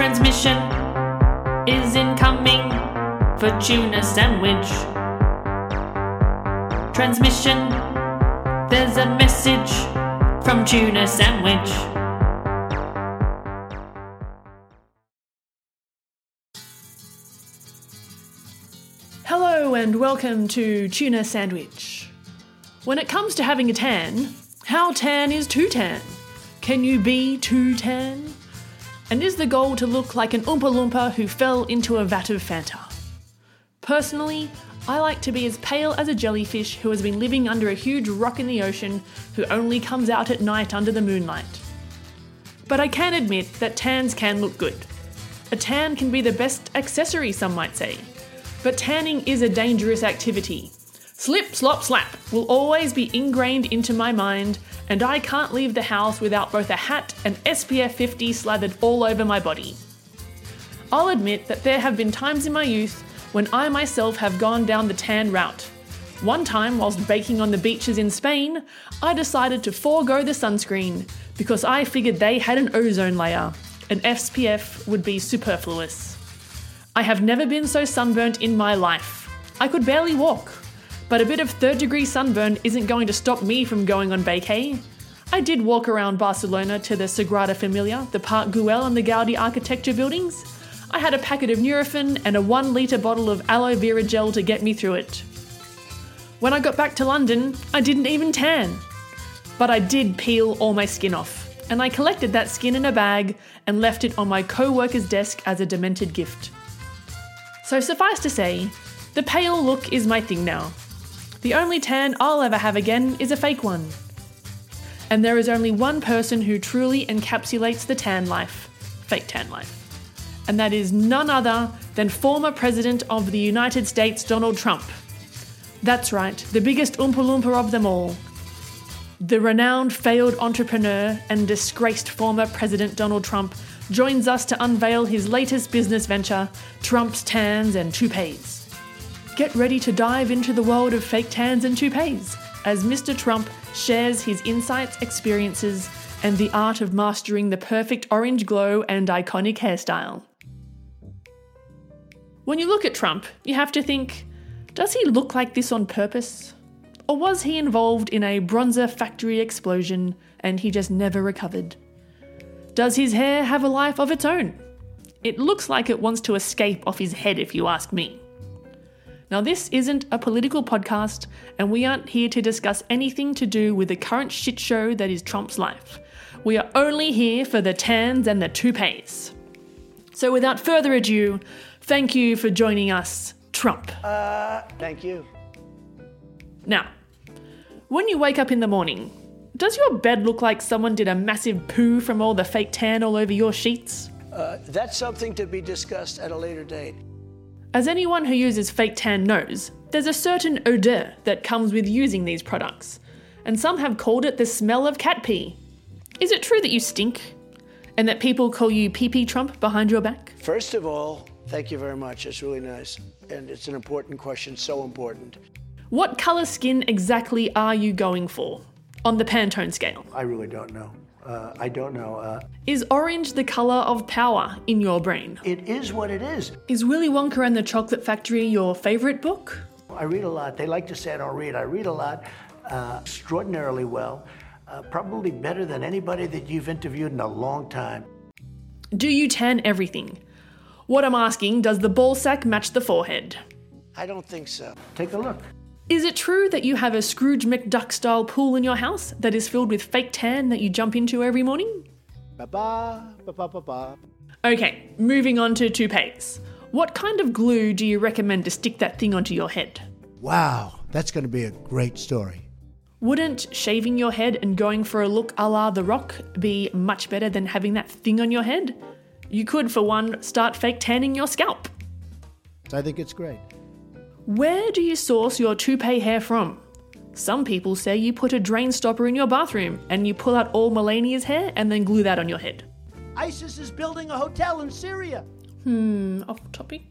Transmission is incoming for tuna sandwich. Transmission, there's a message from tuna sandwich. Hello and welcome to Tuna Sandwich. When it comes to having a tan, how tan is too tan? Can you be too tan? And is the goal to look like an Oompa Loompa who fell into a vat of Fanta? Personally, I like to be as pale as a jellyfish who has been living under a huge rock in the ocean who only comes out at night under the moonlight. But I can admit that tans can look good. A tan can be the best accessory, some might say. But tanning is a dangerous activity. Slip, slop, slap will always be ingrained into my mind, and I can't leave the house without both a hat and SPF 50 slathered all over my body. I'll admit that there have been times in my youth when I myself have gone down the tan route. One time, whilst baking on the beaches in Spain, I decided to forego the sunscreen because I figured they had an ozone layer, and SPF would be superfluous. I have never been so sunburnt in my life. I could barely walk. But a bit of third degree sunburn isn't going to stop me from going on vacay. I did walk around Barcelona to the Sagrada Familia, the Park Güell, and the Gaudi architecture buildings. I had a packet of Nurofen and a one litre bottle of aloe vera gel to get me through it. When I got back to London, I didn't even tan. But I did peel all my skin off, and I collected that skin in a bag and left it on my co worker's desk as a demented gift. So suffice to say, the pale look is my thing now. The only tan I'll ever have again is a fake one. And there is only one person who truly encapsulates the tan life fake tan life. And that is none other than former President of the United States, Donald Trump. That's right, the biggest Oompa Loompa of them all. The renowned failed entrepreneur and disgraced former President Donald Trump joins us to unveil his latest business venture, Trump's Tans and Toupees. Get ready to dive into the world of fake tans and toupees as Mr. Trump shares his insights, experiences, and the art of mastering the perfect orange glow and iconic hairstyle. When you look at Trump, you have to think does he look like this on purpose? Or was he involved in a bronzer factory explosion and he just never recovered? Does his hair have a life of its own? It looks like it wants to escape off his head, if you ask me. Now, this isn't a political podcast, and we aren't here to discuss anything to do with the current shit show that is Trump's life. We are only here for the tans and the toupees. So, without further ado, thank you for joining us, Trump. Uh, thank you. Now, when you wake up in the morning, does your bed look like someone did a massive poo from all the fake tan all over your sheets? Uh, that's something to be discussed at a later date. As anyone who uses fake tan knows, there's a certain odeur that comes with using these products, and some have called it the smell of cat pee. Is it true that you stink? And that people call you pee pee Trump behind your back? First of all, thank you very much. It's really nice. And it's an important question, so important. What colour skin exactly are you going for on the Pantone scale? I really don't know. Uh, I don't know. Uh, Is orange the colour of power in your brain? it is what it is. Is Willy Wonka and the Chocolate Factory your favourite book? I read a lot. They like to say I don't read. I read a lot, uh, extraordinarily well. Uh, probably better than anybody that you've interviewed in a long time. Do you tan everything? What I'm asking, does the ball sack match the forehead? I don't think so. Take a look. Is it true that you have a Scrooge McDuck style pool in your house that is filled with fake tan that you jump into every morning? Ba ba ba ba ba ba. Okay, moving on to toupees. What kind of glue do you recommend to stick that thing onto your head? Wow, that's going to be a great story. Wouldn't shaving your head and going for a look a la The Rock be much better than having that thing on your head? You could, for one, start fake tanning your scalp. I think it's great. Where do you source your toupee hair from? Some people say you put a drain stopper in your bathroom and you pull out all Melania's hair and then glue that on your head. ISIS is building a hotel in Syria. Hmm, off topic.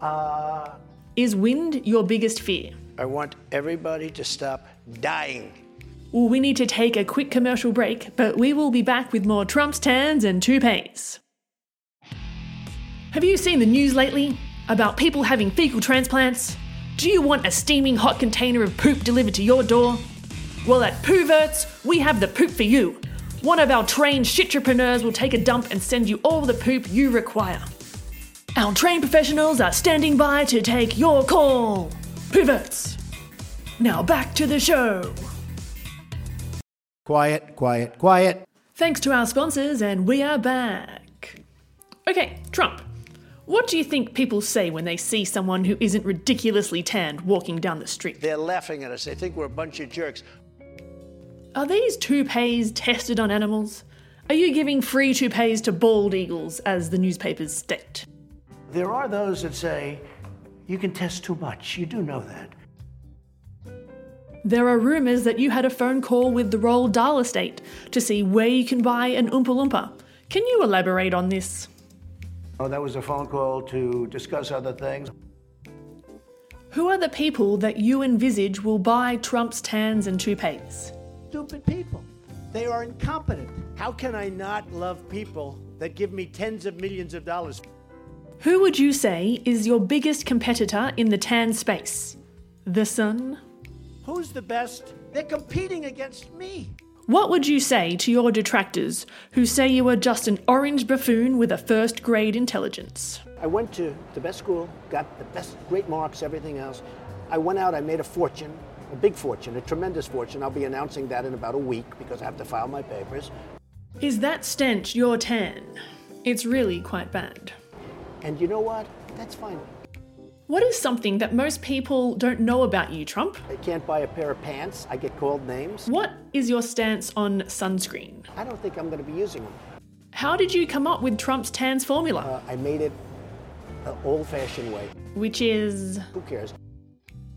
Uh, Is wind your biggest fear? I want everybody to stop dying. Well, we need to take a quick commercial break, but we will be back with more Trump's tans and toupees. Have you seen the news lately about people having fecal transplants? Do you want a steaming hot container of poop delivered to your door? Well, at Pooverts, we have the poop for you. One of our trained shitrepreneurs will take a dump and send you all the poop you require. Our trained professionals are standing by to take your call. Pooverts. Now back to the show. Quiet, quiet, quiet. Thanks to our sponsors, and we are back. Okay, Trump. What do you think people say when they see someone who isn't ridiculously tanned walking down the street? They're laughing at us. They think we're a bunch of jerks. Are these toupees tested on animals? Are you giving free toupees to bald eagles, as the newspapers state? There are those that say, you can test too much. You do know that. There are rumours that you had a phone call with the Roald Dahl estate to see where you can buy an Oompa Loompa. Can you elaborate on this? Oh, that was a phone call to discuss other things. Who are the people that you envisage will buy Trump's tans and toupees? Stupid people. They are incompetent. How can I not love people that give me tens of millions of dollars? Who would you say is your biggest competitor in the tan space? The Sun? Who's the best? They're competing against me. What would you say to your detractors who say you are just an orange buffoon with a first grade intelligence? I went to the best school, got the best, great marks, everything else. I went out, I made a fortune, a big fortune, a tremendous fortune. I'll be announcing that in about a week because I have to file my papers. Is that stench your tan? It's really quite bad. And you know what? That's fine. What is something that most people don't know about you, Trump? I can't buy a pair of pants. I get called names. What is your stance on sunscreen? I don't think I'm going to be using them. How did you come up with Trump's tans formula? Uh, I made it the old fashioned way. Which is. Who cares?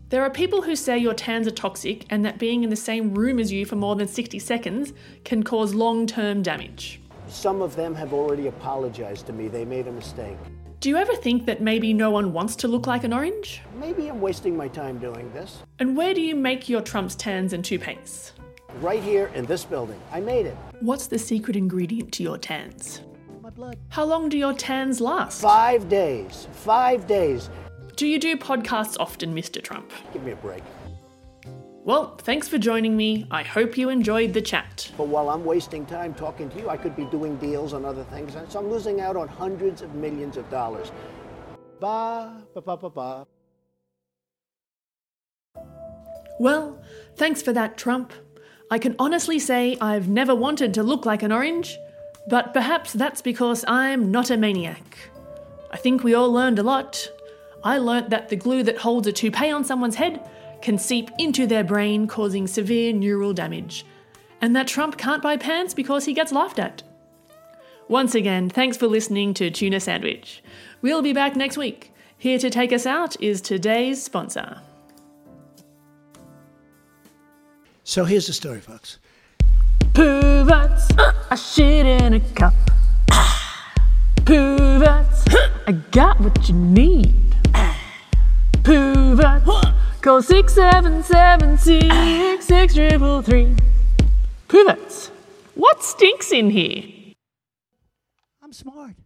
There are people who say your tans are toxic and that being in the same room as you for more than 60 seconds can cause long term damage. Some of them have already apologized to me. They made a mistake. Do you ever think that maybe no one wants to look like an orange? Maybe I'm wasting my time doing this. And where do you make your Trump's tans and toupees? Right here in this building. I made it. What's the secret ingredient to your tans? My blood. How long do your tans last? Five days. Five days. Do you do podcasts often, Mr. Trump? Give me a break. Well, thanks for joining me. I hope you enjoyed the chat. But while I'm wasting time talking to you, I could be doing deals on other things. And so I'm losing out on hundreds of millions of dollars. Ba, ba, ba, ba, ba. Well, thanks for that, Trump. I can honestly say I've never wanted to look like an orange, but perhaps that's because I'm not a maniac. I think we all learned a lot. I learnt that the glue that holds a toupee on someone's head can seep into their brain, causing severe neural damage, and that Trump can't buy pants because he gets laughed at. Once again, thanks for listening to Tuna Sandwich. We'll be back next week. Here to take us out is today's sponsor. So here's the story, folks. Pooverts, I shit in a cup. Pooverts, I got what you need. Pooverts, call six seven seven six six triple three. Pooverts, what stinks in here? I'm smart.